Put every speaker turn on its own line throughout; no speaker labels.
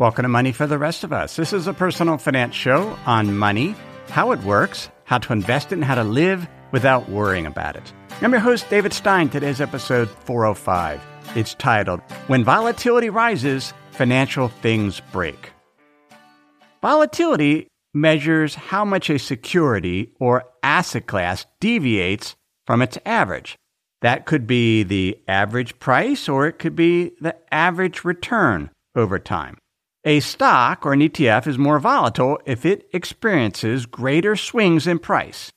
Welcome to Money for the Rest of Us. This is a personal finance show on money, how it works, how to invest it, and how to live without worrying about it. I'm your host, David Stein. Today's episode 405. It's titled When Volatility Rises, Financial Things Break. Volatility measures how much a security or asset class deviates from its average. That could be the average price or it could be the average return over time. A stock or an ETF is more volatile if it experiences greater swings in price.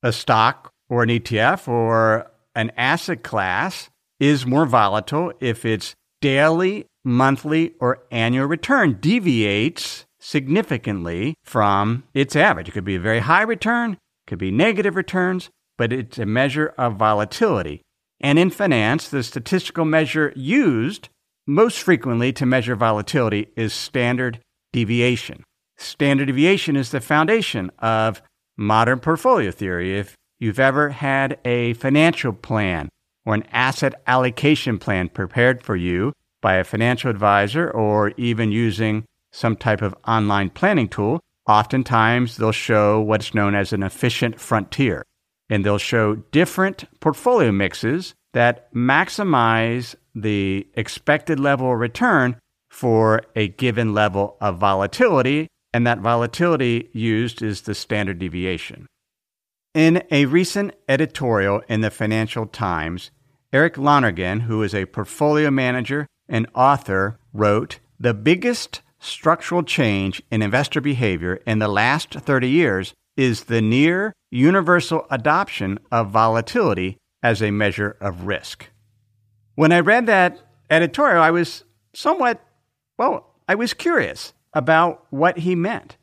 A stock or an ETF or an asset class is more volatile if its daily, monthly, or annual return deviates significantly from its average. It could be a very high return, could be negative returns, but it's a measure of volatility. And in finance, the statistical measure used most frequently to measure volatility is standard deviation. Standard deviation is the foundation of modern portfolio theory. If you've ever had a financial plan or an asset allocation plan prepared for you by a financial advisor or even using some type of online planning tool, oftentimes they'll show what's known as an efficient frontier. And they'll show different portfolio mixes that maximize the expected level of return for a given level of volatility. And that volatility used is the standard deviation. In a recent editorial in the Financial Times, Eric Lonergan, who is a portfolio manager and author, wrote The biggest structural change in investor behavior in the last 30 years is the near universal adoption of volatility as a measure of risk. When I read that editorial, I was somewhat, well, I was curious about what he meant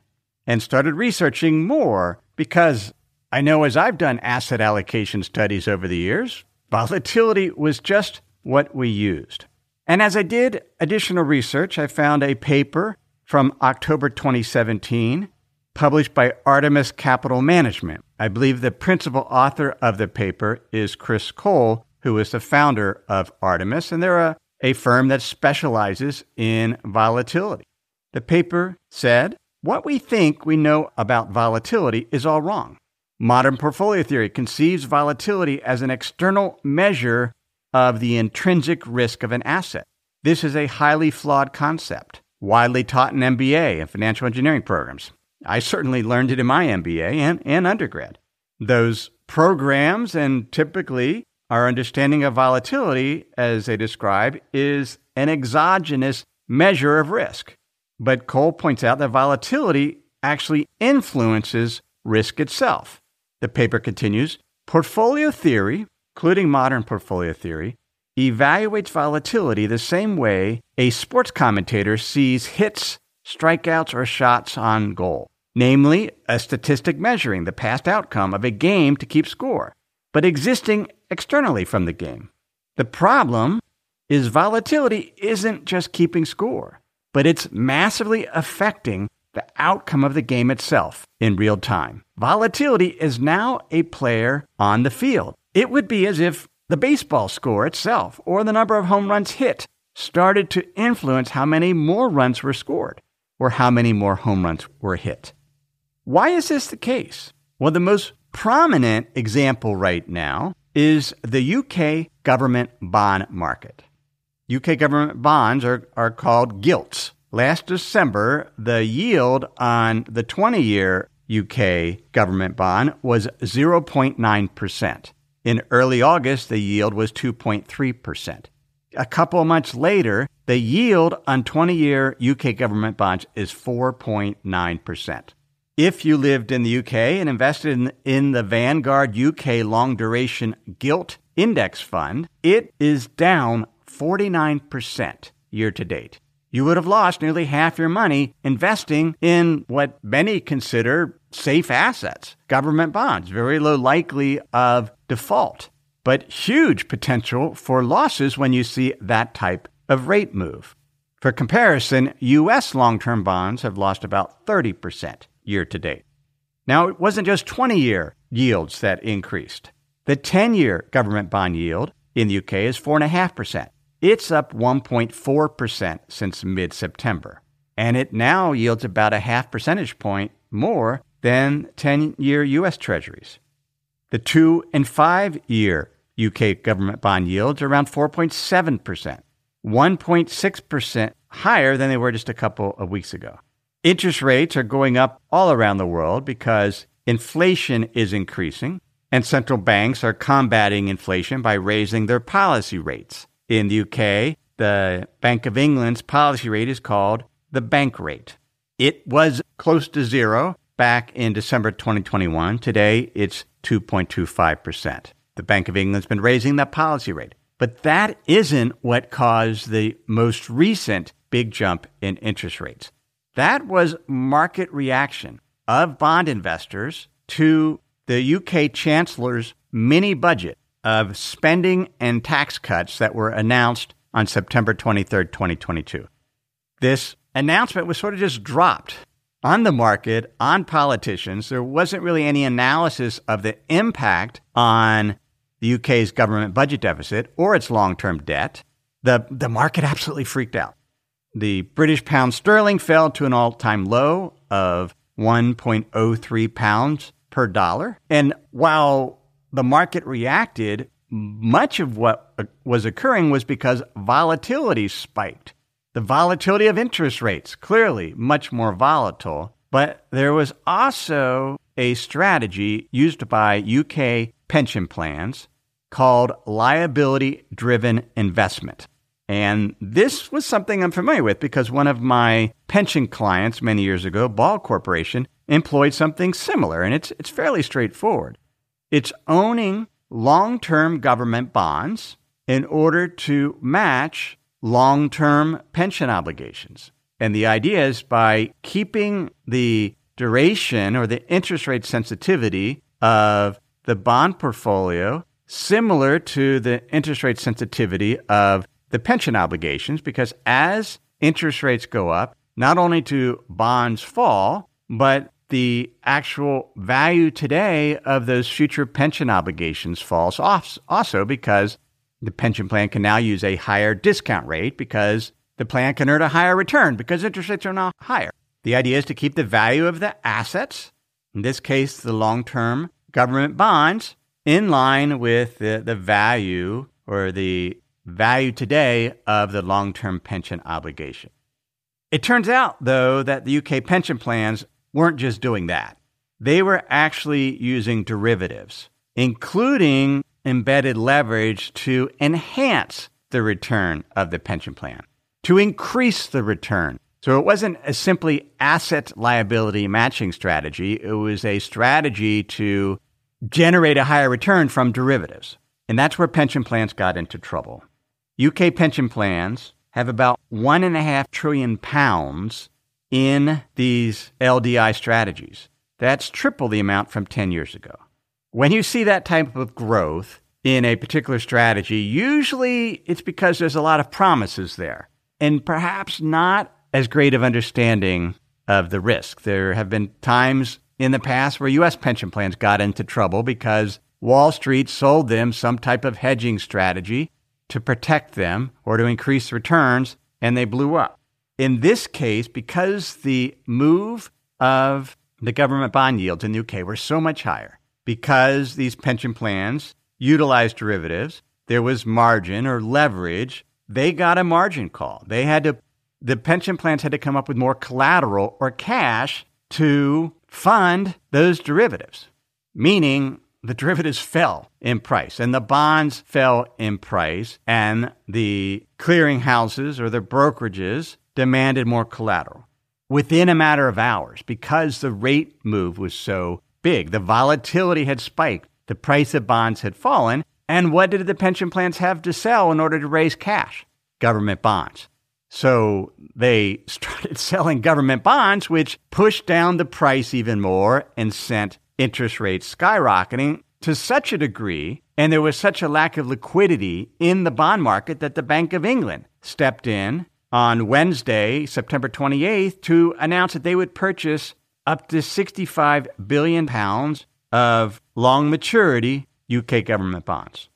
and started researching more because I know as I've done asset allocation studies over the years, volatility was just what we used. And as I did additional research, I found a paper from October 2017 published by Artemis Capital Management. I believe the principal author of the paper is Chris Cole, who is the founder of Artemis, and they're a, a firm that specializes in volatility. The paper said, What we think we know about volatility is all wrong. Modern portfolio theory conceives volatility as an external measure of the intrinsic risk of an asset. This is a highly flawed concept, widely taught in MBA and financial engineering programs. I certainly learned it in my MBA and, and undergrad. Those programs and typically our understanding of volatility, as they describe, is an exogenous measure of risk. But Cole points out that volatility actually influences risk itself. The paper continues Portfolio theory including modern portfolio theory, evaluates volatility the same way a sports commentator sees hits, strikeouts, or shots on goal, namely, a statistic measuring the past outcome of a game to keep score, but existing externally from the game. The problem is volatility isn't just keeping score, but it's massively affecting the outcome of the game itself in real time. Volatility is now a player on the field. It would be as if the baseball score itself or the number of home runs hit started to influence how many more runs were scored or how many more home runs were hit. Why is this the case? Well, the most prominent example right now is the UK government bond market. UK government bonds are, are called gilts. Last December, the yield on the 20 year UK government bond was 0.9%. In early August, the yield was 2.3%. A couple months later, the yield on 20 year UK government bonds is 4.9%. If you lived in the UK and invested in, in the Vanguard UK Long Duration Gilt Index Fund, it is down 49% year to date. you would have lost nearly half your money investing in what many consider safe assets, government bonds, very low likely of default, but huge potential for losses when you see that type of rate move. For comparison, U.S. long term bonds have lost about 30% year to date. Now, it wasn't just 20 year yields that increased. The 10 year government bond yield in the UK is 4.5%. It's up 1.4% since mid September, and it now yields about a half percentage point more than 10 year U.S. Treasuries. The two and five year UK government bond yields are around 4.7%, 1.6% higher than they were just a couple of weeks ago. Interest rates are going up all around the world because inflation is increasing, and central banks are combating inflation by raising their policy rates. In the UK, the Bank of England's policy rate is called the bank rate. It was close to zero back in December 2021. Today, it's 2.25%. The Bank of England's been raising that policy rate. But that isn't what caused the most recent big jump in interest rates. That was market reaction of bond investors to the UK Chancellor's mini budget of spending and tax cuts that were announced on September 23, 2022. This announcement was sort of just dropped on the market, on politicians. There wasn't really any analysis of the impact on the UK's government budget deficit or its long term debt. The, the market absolutely freaked out. The British pound sterling fell to an all time low of 1.03 pounds per dollar. And while the market reacted, much of what uh, was occurring was because volatility spiked. The volatility of interest rates, clearly much more volatile. But there was also a strategy used by UK pension plans called liability driven investment. And this was something I'm familiar with because one of my pension clients many years ago, Ball Corporation, employed something similar, and it's, it's fairly straightforward. It's owning long term government bonds in order to match long term pension obligations. And the idea is by keeping the duration or the interest rate sensitivity of the bond portfolio similar to the interest rate sensitivity of the pension obligations, because as interest rates go up, not only do bonds fall, but the actual value today of those future pension obligations falls off also because the pension plan can now use a higher discount rate because the plan can earn a higher return because interest rates are now higher. The idea is to keep the value of the assets, in this case, the long term government bonds, in line with the, the value or the value today of the long term pension obligation. It turns out, though, that the UK pension plans weren't just doing that. They were actually using derivatives, including embedded leverage to enhance the return of the pension plan, to increase the return. So it wasn't a simply asset liability matching strategy, it was a strategy to generate a higher return from derivatives. And that's where pension plans got into trouble. UK pension plans have about one and a half trillion pounds in these LDI strategies. That's triple the amount from 10 years ago. When you see that type of growth in a particular strategy, usually it's because there's a lot of promises there and perhaps not as great of understanding of the risk. There have been times in the past where U.S. pension plans got into trouble because Wall Street sold them some type of hedging strategy to protect them or to increase returns, and they blew up. In this case, because the move of the government bond yields in the UK were so much higher, because these pension plans utilized derivatives, there was margin or leverage. They got a margin call. They had to, the pension plans had to come up with more collateral or cash to fund those derivatives, meaning the derivatives fell in price and the bonds fell in price, and the clearinghouses or the brokerages demanded more collateral within a matter of hours because the rate move was so big. The volatility had spiked, the price of bonds had fallen, and what did the pension plans have to sell in order to raise cash? Government bonds. So they started selling government bonds, which pushed down the price even more and sent interest rates skyrocketing to such a degree. And there was such a lack of liquidity in the bond market that the Bank of England stepped in on Wednesday, September 28th, to announce that they would purchase up to 65 billion pounds of long maturity UK government bonds.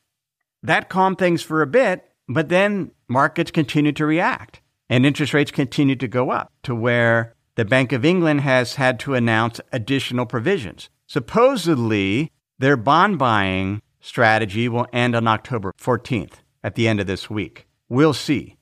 That calmed things for a bit, but then markets continued to react and interest rates continued to go up to where the Bank of England has had to announce additional provisions. Supposedly, their bond buying strategy will end on October 14th at the end of this week. We'll see.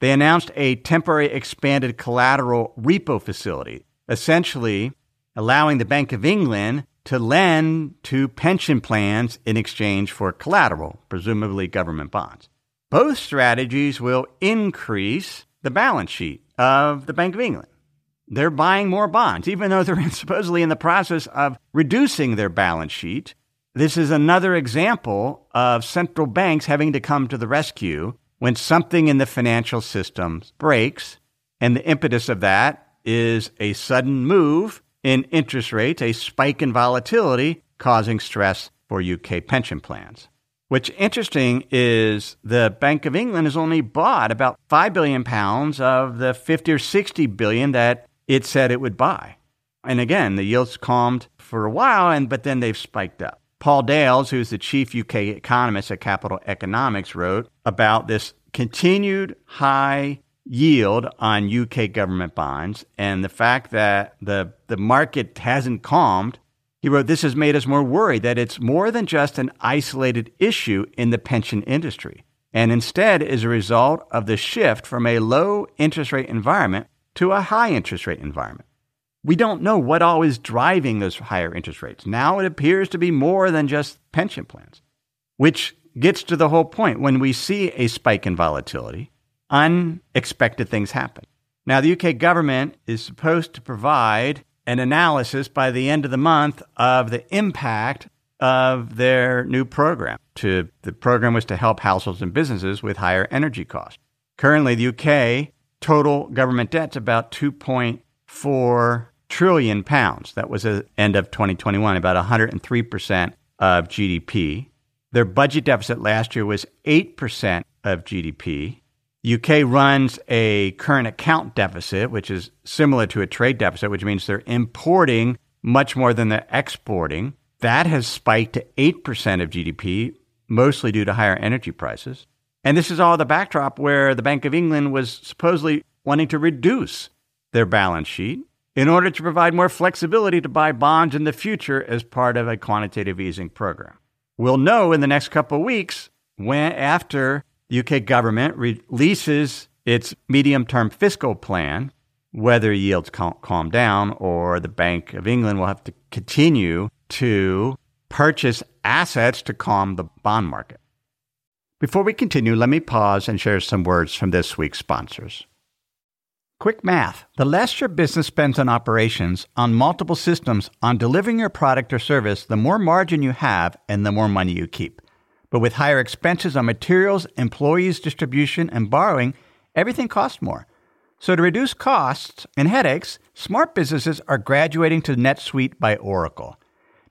They announced a temporary expanded collateral repo facility, essentially allowing the Bank of England to lend to pension plans in exchange for collateral, presumably government bonds. Both strategies will increase the balance sheet of the Bank of England. They're buying more bonds, even though they're supposedly in the process of reducing their balance sheet. This is another example of central banks having to come to the rescue when something in the financial system breaks. And the impetus of that is a sudden move in interest rates, a spike in volatility causing stress for UK pension plans. What's interesting is the Bank of England has only bought about 5 billion pounds of the 50 or 60 billion that it said it would buy. And again, the yields calmed for a while and but then they've spiked up. Paul Dales, who's the chief UK economist at Capital Economics, wrote about this continued high yield on UK government bonds and the fact that the, the market hasn't calmed, he wrote, This has made us more worried that it's more than just an isolated issue in the pension industry, and instead is a result of the shift from a low interest rate environment to a high interest rate environment. We don't know what all is driving those higher interest rates. Now it appears to be more than just pension plans, which gets to the whole point. When we see a spike in volatility, unexpected things happen. Now, the UK government is supposed to provide an analysis by the end of the month of the impact of their new program. To, the program was to help households and businesses with higher energy costs. Currently, the UK total government debt's about 2.4 trillion pounds. That was at the end of 2021, about 103% of GDP. Their budget deficit last year was 8% of GDP. UK runs a current account deficit, which is similar to a trade deficit, which means they're importing much more than they're exporting. That has spiked to 8% of GDP, mostly due to higher energy prices. And this is all the backdrop where the Bank of England was supposedly wanting to reduce their balance sheet in order to provide more flexibility to buy bonds in the future as part of a quantitative easing program. We'll know in the next couple of weeks when after the UK government releases its medium term fiscal plan, whether yields cal- calm down or the Bank of England will have to continue to purchase assets to calm the bond market. Before we continue, let me pause and share some words from this week's sponsors. Quick math the less your business spends on operations, on multiple systems, on delivering your product or service, the more margin you have and the more money you keep. But with higher expenses on materials, employees, distribution, and borrowing, everything costs more. So, to reduce costs and headaches, smart businesses are graduating to NetSuite by Oracle.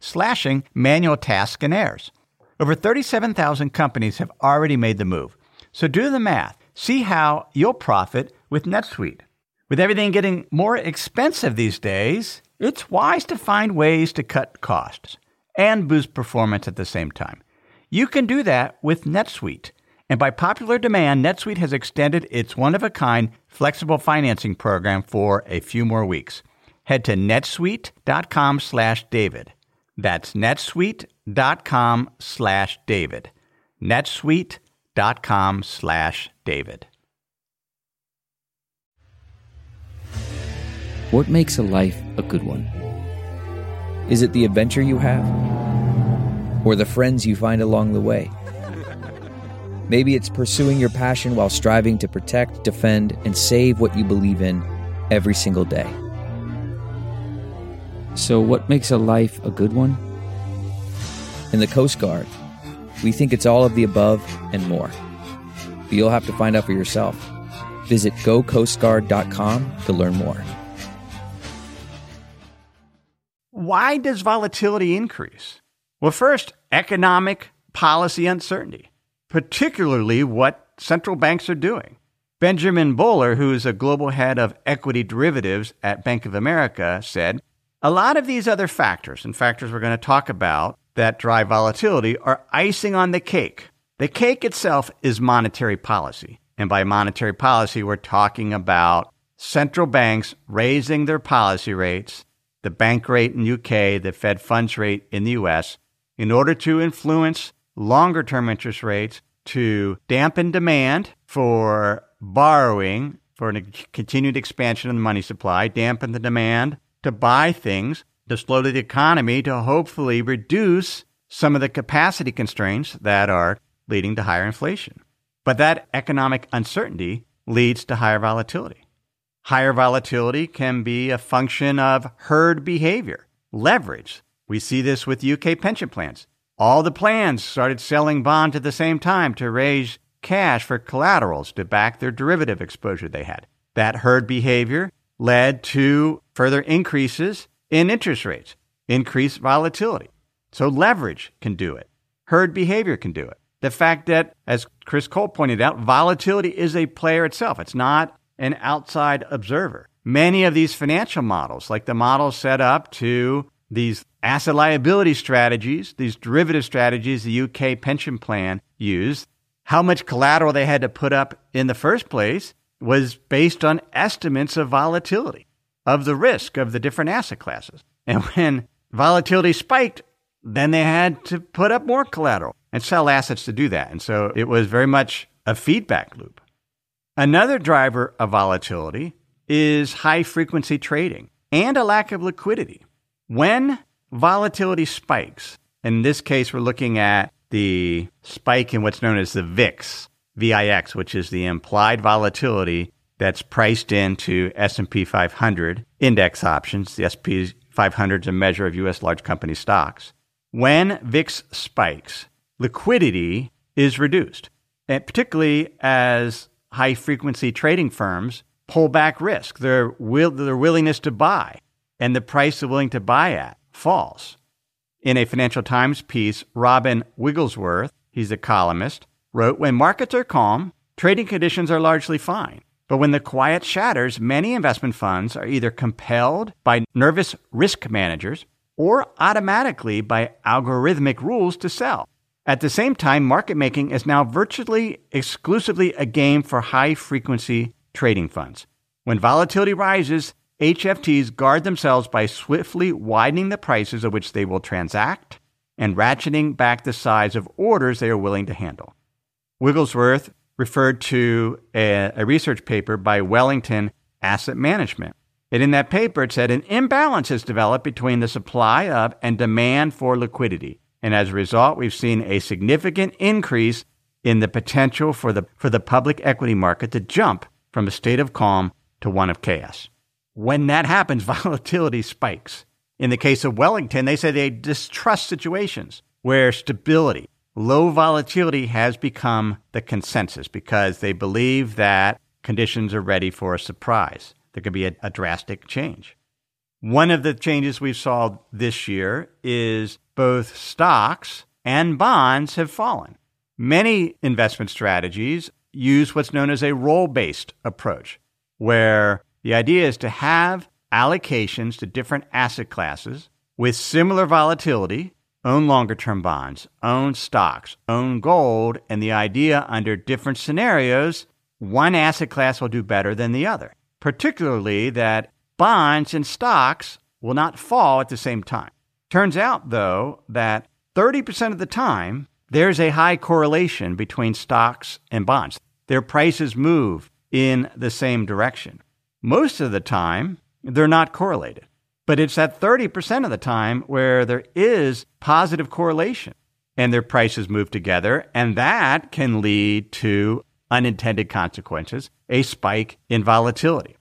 slashing manual tasks and errors. Over 37,000 companies have already made the move. So do the math. See how you'll profit with NetSuite. With everything getting more expensive these days, it's wise to find ways to cut costs and boost performance at the same time. You can do that with NetSuite. And by popular demand, NetSuite has extended its one of a kind flexible financing program for a few more weeks. Head to netsuite.com slash David. That's netsuite.com slash David. netsuite.com slash David.
What makes a life a good one? Is it the adventure you have? Or the friends you find along the way? Maybe it's pursuing your passion while striving to protect, defend, and save what you believe in every single day. So, what makes a life a good one? In the Coast Guard, we think it's all of the above and more. But you'll have to find out for yourself. Visit gocoastguard.com to learn more.
Why does volatility increase? Well, first, economic policy uncertainty, particularly what central banks are doing. Benjamin Bowler, who is a global head of equity derivatives at Bank of America, said a lot of these other factors and factors we're going to talk about that drive volatility are icing on the cake. The cake itself is monetary policy. And by monetary policy, we're talking about central banks raising their policy rates, the bank rate in UK, the Fed funds rate in the US, in order to influence longer term interest rates to dampen demand for borrowing for a continued expansion of the money supply, dampen the demand to buy things to slow the economy to hopefully reduce some of the capacity constraints that are leading to higher inflation. But that economic uncertainty leads to higher volatility. Higher volatility can be a function of herd behavior, leverage. We see this with UK pension plans. All the plans started selling bonds at the same time to raise cash for collaterals to back their derivative exposure they had. That herd behavior led to further increases in interest rates, increased volatility. So leverage can do it. Herd behavior can do it. The fact that, as Chris Cole pointed out, volatility is a player itself. It's not an outside observer. Many of these financial models, like the models set up to these asset liability strategies, these derivative strategies the UK pension plan used, how much collateral they had to put up in the first place was based on estimates of volatility of the risk of the different asset classes. And when volatility spiked, then they had to put up more collateral and sell assets to do that. And so it was very much a feedback loop. Another driver of volatility is high frequency trading and a lack of liquidity. When volatility spikes, in this case, we're looking at the spike in what's known as the VIX, VIX, which is the implied volatility that's priced into S&P 500 index options. The S&P 500 is a measure of U.S. large company stocks. When VIX spikes, liquidity is reduced, and particularly as high frequency trading firms pull back risk. Their, will, their willingness to buy and the price they're willing to buy at falls. In a Financial Times piece, Robin Wigglesworth, he's a columnist, wrote When markets are calm, trading conditions are largely fine. But when the quiet shatters, many investment funds are either compelled by nervous risk managers or automatically by algorithmic rules to sell. At the same time, market making is now virtually exclusively a game for high frequency trading funds. When volatility rises, HFTs guard themselves by swiftly widening the prices at which they will transact and ratcheting back the size of orders they are willing to handle. Wigglesworth referred to a, a research paper by Wellington Asset Management. And in that paper, it said an imbalance has developed between the supply of and demand for liquidity. And as a result, we've seen a significant increase in the potential for the, for the public equity market to jump from a state of calm to one of chaos. When that happens, volatility spikes. In the case of Wellington, they say they distrust situations where stability, low volatility has become the consensus because they believe that conditions are ready for a surprise. There could be a, a drastic change. One of the changes we've saw this year is both stocks and bonds have fallen. Many investment strategies use what's known as a role based approach, where the idea is to have allocations to different asset classes with similar volatility own longer term bonds, own stocks, own gold, and the idea under different scenarios, one asset class will do better than the other, particularly that bonds and stocks will not fall at the same time. Turns out, though, that 30% of the time, there's a high correlation between stocks and bonds. Their prices move in the same direction. Most of the time, they're not correlated. But it's that 30% of the time where there is positive correlation and their prices move together. And that can lead to unintended consequences, a spike in volatility.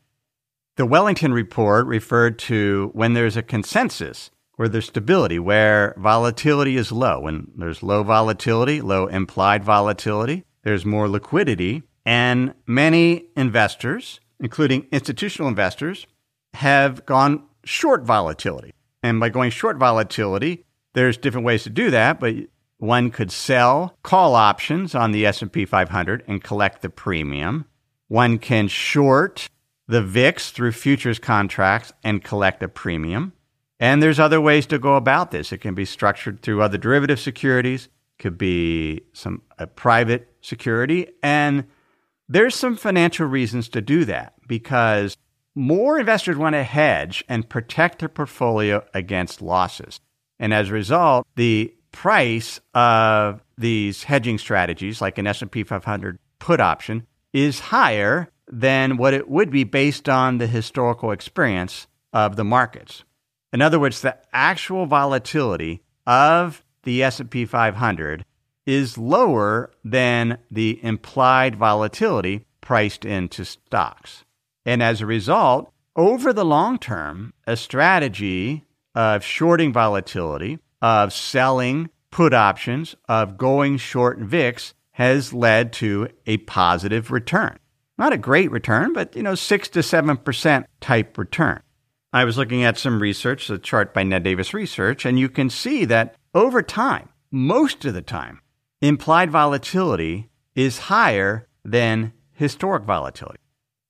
The Wellington report referred to when there's a consensus where there's stability, where volatility is low. When there's low volatility, low implied volatility, there's more liquidity. And many investors, including institutional investors, have gone short volatility. And by going short volatility, there's different ways to do that, but one could sell call options on the S&P 500 and collect the premium. One can short the VIX through futures contracts and collect a premium. And there's other ways to go about this. It can be structured through other derivative securities, could be some a private security, and there's some financial reasons to do that because more investors want to hedge and protect their portfolio against losses. And as a result, the price of these hedging strategies like an S&P 500 put option is higher than what it would be based on the historical experience of the markets. In other words, the actual volatility of the S&P 500 is lower than the implied volatility priced into stocks. And as a result, over the long term, a strategy of shorting volatility, of selling put options, of going short VIX has led to a positive return. Not a great return, but you know, 6 to 7% type return. I was looking at some research, a chart by Ned Davis Research, and you can see that over time, most of the time, implied volatility is higher than historic volatility.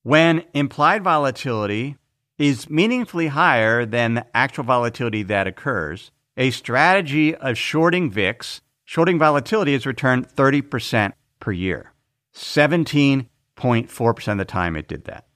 When implied volatility is meaningfully higher than the actual volatility that occurs, a strategy of shorting VIX, shorting volatility, has returned 30% per year. 17.4% of the time it did that.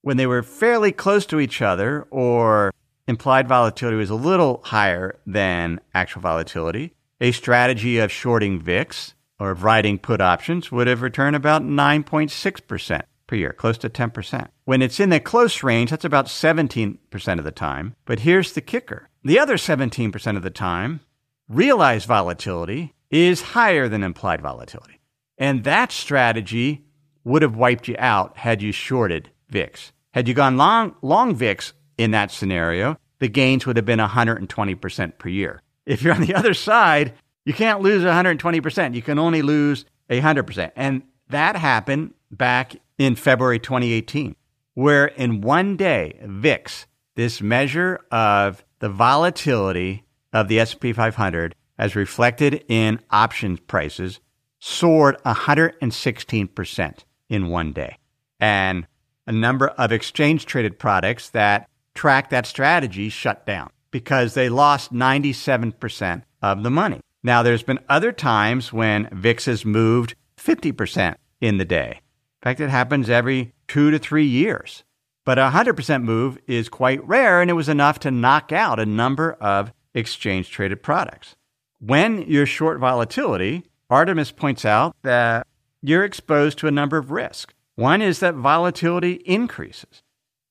When they were fairly close to each other, or implied volatility was a little higher than actual volatility, a strategy of shorting VIX or of writing put options would have returned about 9.6% per year, close to 10%. When it's in the close range, that's about 17% of the time. But here's the kicker the other 17% of the time, realized volatility is higher than implied volatility. And that strategy would have wiped you out had you shorted VIX. Had you gone long, long VIX in that scenario, the gains would have been 120% per year. If you're on the other side, you can't lose 120%. You can only lose 100%. And that happened back in February 2018, where in one day, VIX, this measure of the volatility of the S&P 500 as reflected in options prices, soared 116% in one day. And a number of exchange traded products that track that strategy shut down because they lost 97% of the money. Now, there's been other times when VIX has moved 50% in the day fact, it happens every two to three years. But a 100% move is quite rare, and it was enough to knock out a number of exchange traded products. When you're short volatility, Artemis points out that you're exposed to a number of risks. One is that volatility increases.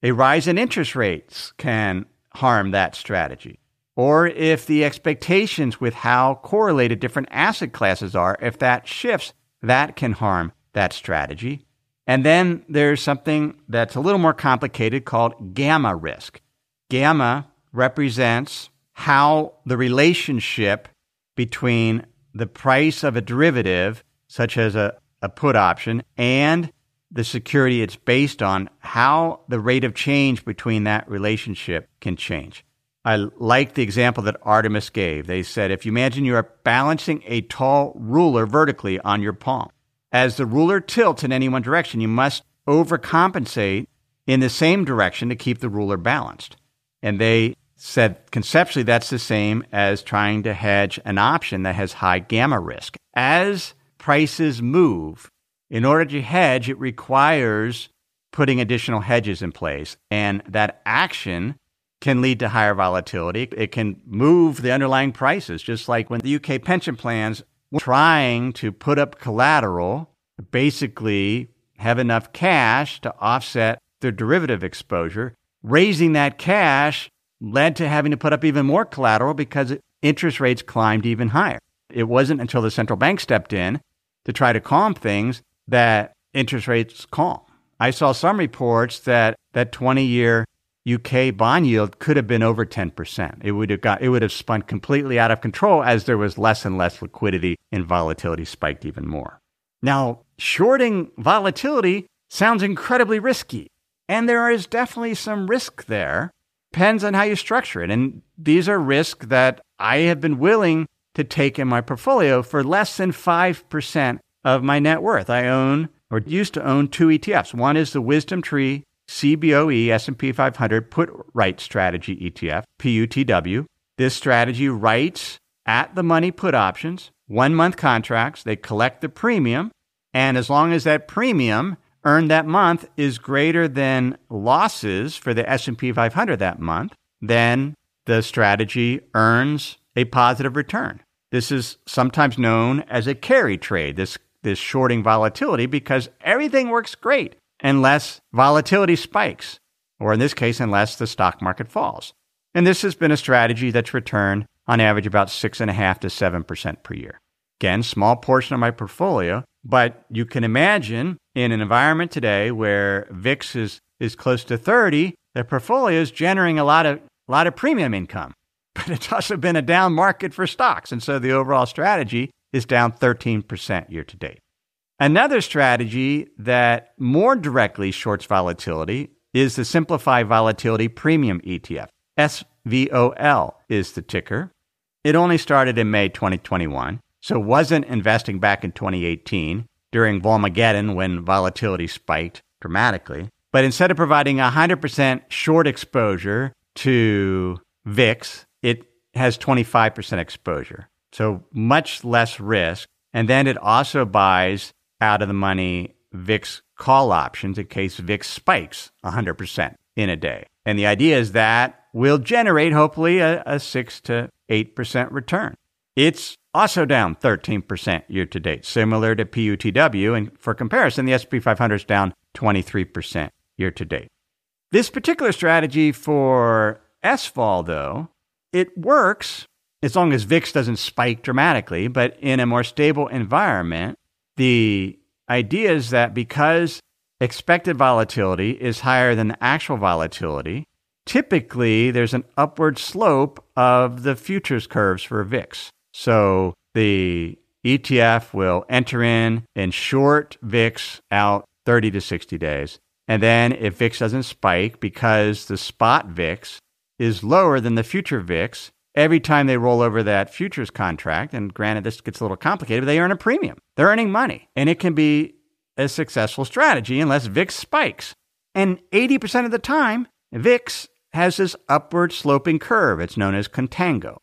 A rise in interest rates can harm that strategy. Or if the expectations with how correlated different asset classes are, if that shifts, that can harm that strategy. And then there's something that's a little more complicated called gamma risk. Gamma represents how the relationship between the price of a derivative, such as a, a put option, and the security it's based on, how the rate of change between that relationship can change. I like the example that Artemis gave. They said if you imagine you are balancing a tall ruler vertically on your palm, as the ruler tilts in any one direction, you must overcompensate in the same direction to keep the ruler balanced. And they said conceptually that's the same as trying to hedge an option that has high gamma risk. As prices move, in order to hedge, it requires putting additional hedges in place. And that action can lead to higher volatility. It can move the underlying prices, just like when the UK pension plans trying to put up collateral, basically have enough cash to offset their derivative exposure. raising that cash led to having to put up even more collateral because interest rates climbed even higher. It wasn't until the central bank stepped in to try to calm things that interest rates calm. I saw some reports that that 20 year UK bond yield could have been over 10%. It would have got it would have spun completely out of control as there was less and less liquidity and volatility spiked even more. Now, shorting volatility sounds incredibly risky, and there is definitely some risk there. Depends on how you structure it. And these are risks that I have been willing to take in my portfolio for less than 5% of my net worth. I own or used to own two ETFs. One is the WisdomTree CBOE S&P 500 Put Right Strategy ETF, PUTW. This strategy writes at the money put options, one month contracts. They collect the premium, and as long as that premium earned that month is greater than losses for the S&P 500 that month, then the strategy earns a positive return. This is sometimes known as a carry trade. This this shorting volatility because everything works great unless volatility spikes, or in this case, unless the stock market falls. And this has been a strategy that's returned on average about 6.5 to 7% per year. Again, small portion of my portfolio, but you can imagine in an environment today where VIX is, is close to 30, the portfolio is generating a lot of, a lot of premium income. But it's also been a down market for stocks. And so the overall strategy is down 13% year to date. Another strategy that more directly shorts volatility is the Simplify Volatility Premium ETF. SVOL is the ticker. It only started in May 2021 so wasn't investing back in 2018 during Volmageddon when volatility spiked dramatically. But instead of providing 100% short exposure to VIX, it has 25% exposure. So much less risk. And then it also buys out of the money VIX call options in case VIX spikes 100% in a day. And the idea is that will generate hopefully a, a 6 to 8% return. It's also down 13% year to date, similar to PUTW. And for comparison, the SP 500 is down 23% year to date. This particular strategy for SVOL, though, it works as long as VIX doesn't spike dramatically, but in a more stable environment, the idea is that because expected volatility is higher than actual volatility, typically there's an upward slope of the futures curves for VIX. So the ETF will enter in and short VIX out 30 to 60 days. And then if VIX doesn't spike because the spot VIX is lower than the future VIX, every time they roll over that futures contract, and granted this gets a little complicated, but they earn a premium. They're earning money. And it can be a successful strategy unless VIX spikes. And 80% of the time, VIX has this upward sloping curve. It's known as contango.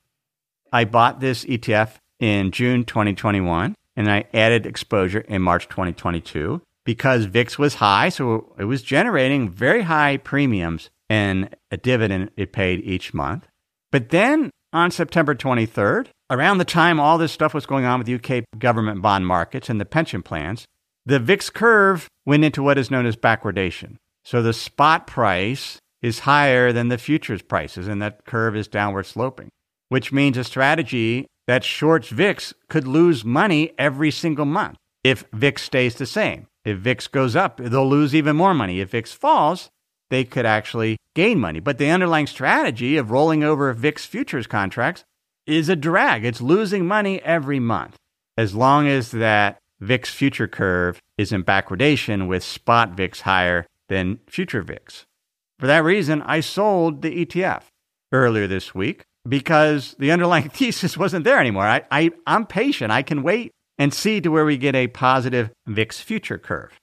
I bought this ETF in June 2021 and I added exposure in March 2022 because VIX was high. So it was generating very high premiums and a dividend it paid each month. But then on September 23rd, around the time all this stuff was going on with UK government bond markets and the pension plans, the VIX curve went into what is known as backwardation. So the spot price is higher than the futures prices, and that curve is downward sloping which means a strategy that shorts VIX could lose money every single month if VIX stays the same. If VIX goes up, they'll lose even more money. If VIX falls, they could actually gain money. But the underlying strategy of rolling over VIX futures contracts is a drag. It's losing money every month. As long as that VIX future curve is in backwardation with spot VIX higher than future VIX. For that reason, I sold the ETF earlier this week because the underlying thesis wasn't there anymore. I, I, I'm patient. I can wait and see to where we get a positive VIX future curve.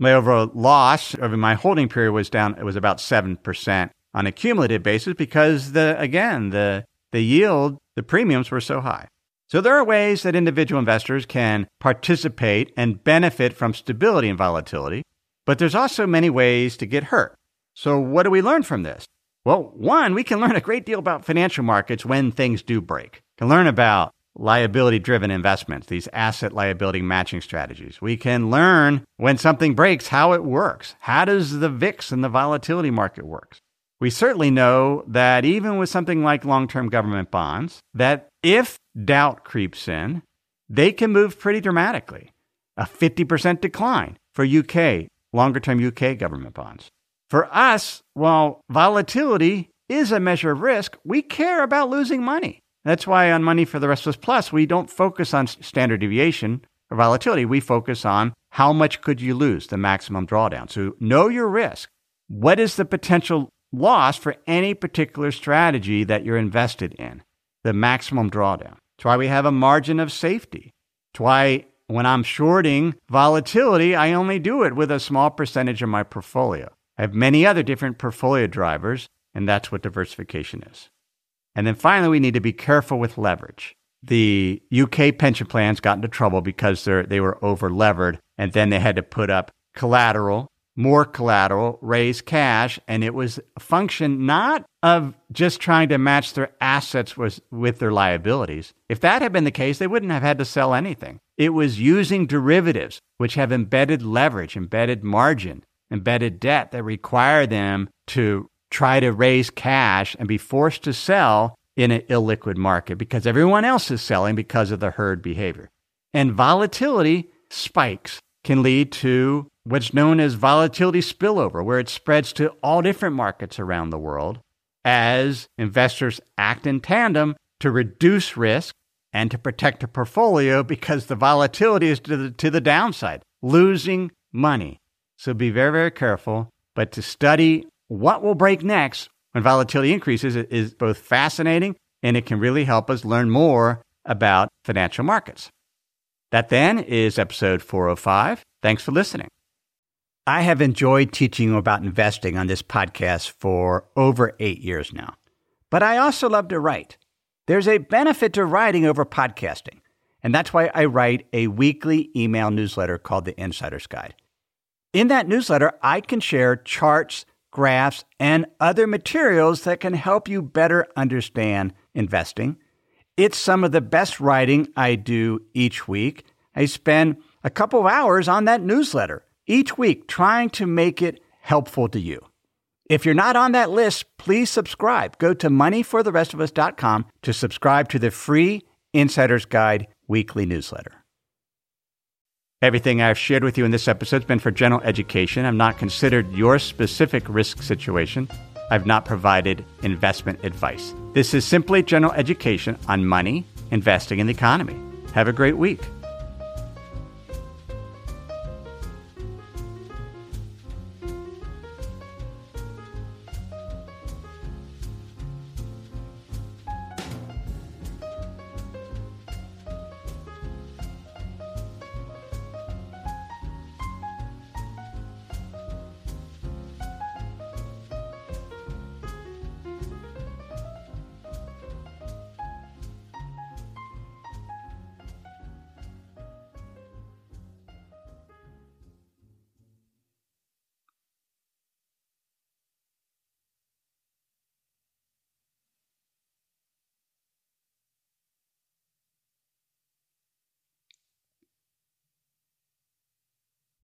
My overall loss over my holding period was down, it was about 7% on a cumulative basis because the, again, the, the yield, the premiums were so high. So there are ways that individual investors can participate and benefit from stability and volatility, but there's also many ways to get hurt. So what do we learn from this? Well, one, we can learn a great deal about financial markets when things do break. We can learn about liability driven investments, these asset liability matching strategies. We can learn when something breaks how it works. How does the VIX and the volatility market works? We certainly know that even with something like long-term government bonds, that if doubt creeps in, they can move pretty dramatically. A 50% decline for UK, longer-term UK government bonds. For us, while volatility is a measure of risk, we care about losing money. That's why on Money for the Rest of Us Plus, we don't focus on standard deviation or volatility. We focus on how much could you lose, the maximum drawdown. So know your risk. What is the potential loss for any particular strategy that you're invested in? The maximum drawdown. That's why we have a margin of safety. That's why when I'm shorting volatility, I only do it with a small percentage of my portfolio. I have many other different portfolio drivers, and that's what diversification is. And then finally, we need to be careful with leverage. The UK pension plans got into trouble because they were over levered, and then they had to put up collateral, more collateral, raise cash, and it was a function not of just trying to match their assets with, with their liabilities. If that had been the case, they wouldn't have had to sell anything. It was using derivatives, which have embedded leverage, embedded margin, embedded debt that require them to try to raise cash and be forced to sell in an illiquid market because everyone else is selling because of the herd behavior. And volatility spikes can lead to what's known as volatility spillover, where it spreads to all different markets around the world as investors act in tandem to reduce risk and to protect a portfolio because the volatility is to the, to the downside, losing money. So be very, very careful. But to study what will break next when volatility increases is both fascinating and it can really help us learn more about financial markets. That then is episode 405. Thanks for listening. I have enjoyed teaching you about investing on this podcast for over eight years now, but I also love to write. There's a benefit to writing over podcasting, and that's why I write a weekly email newsletter called The Insider's Guide. In that newsletter, I can share charts graphs, and other materials that can help you better understand investing. It's some of the best writing I do each week. I spend a couple of hours on that newsletter each week trying to make it helpful to you. If you're not on that list, please subscribe. Go to moneyfortherestofus.com to subscribe to the free Insider's Guide weekly newsletter. Everything I've shared with you in this episode has been for general education. I've not considered your specific risk situation. I've not provided investment advice. This is simply general education on money, investing, and the economy. Have a great week.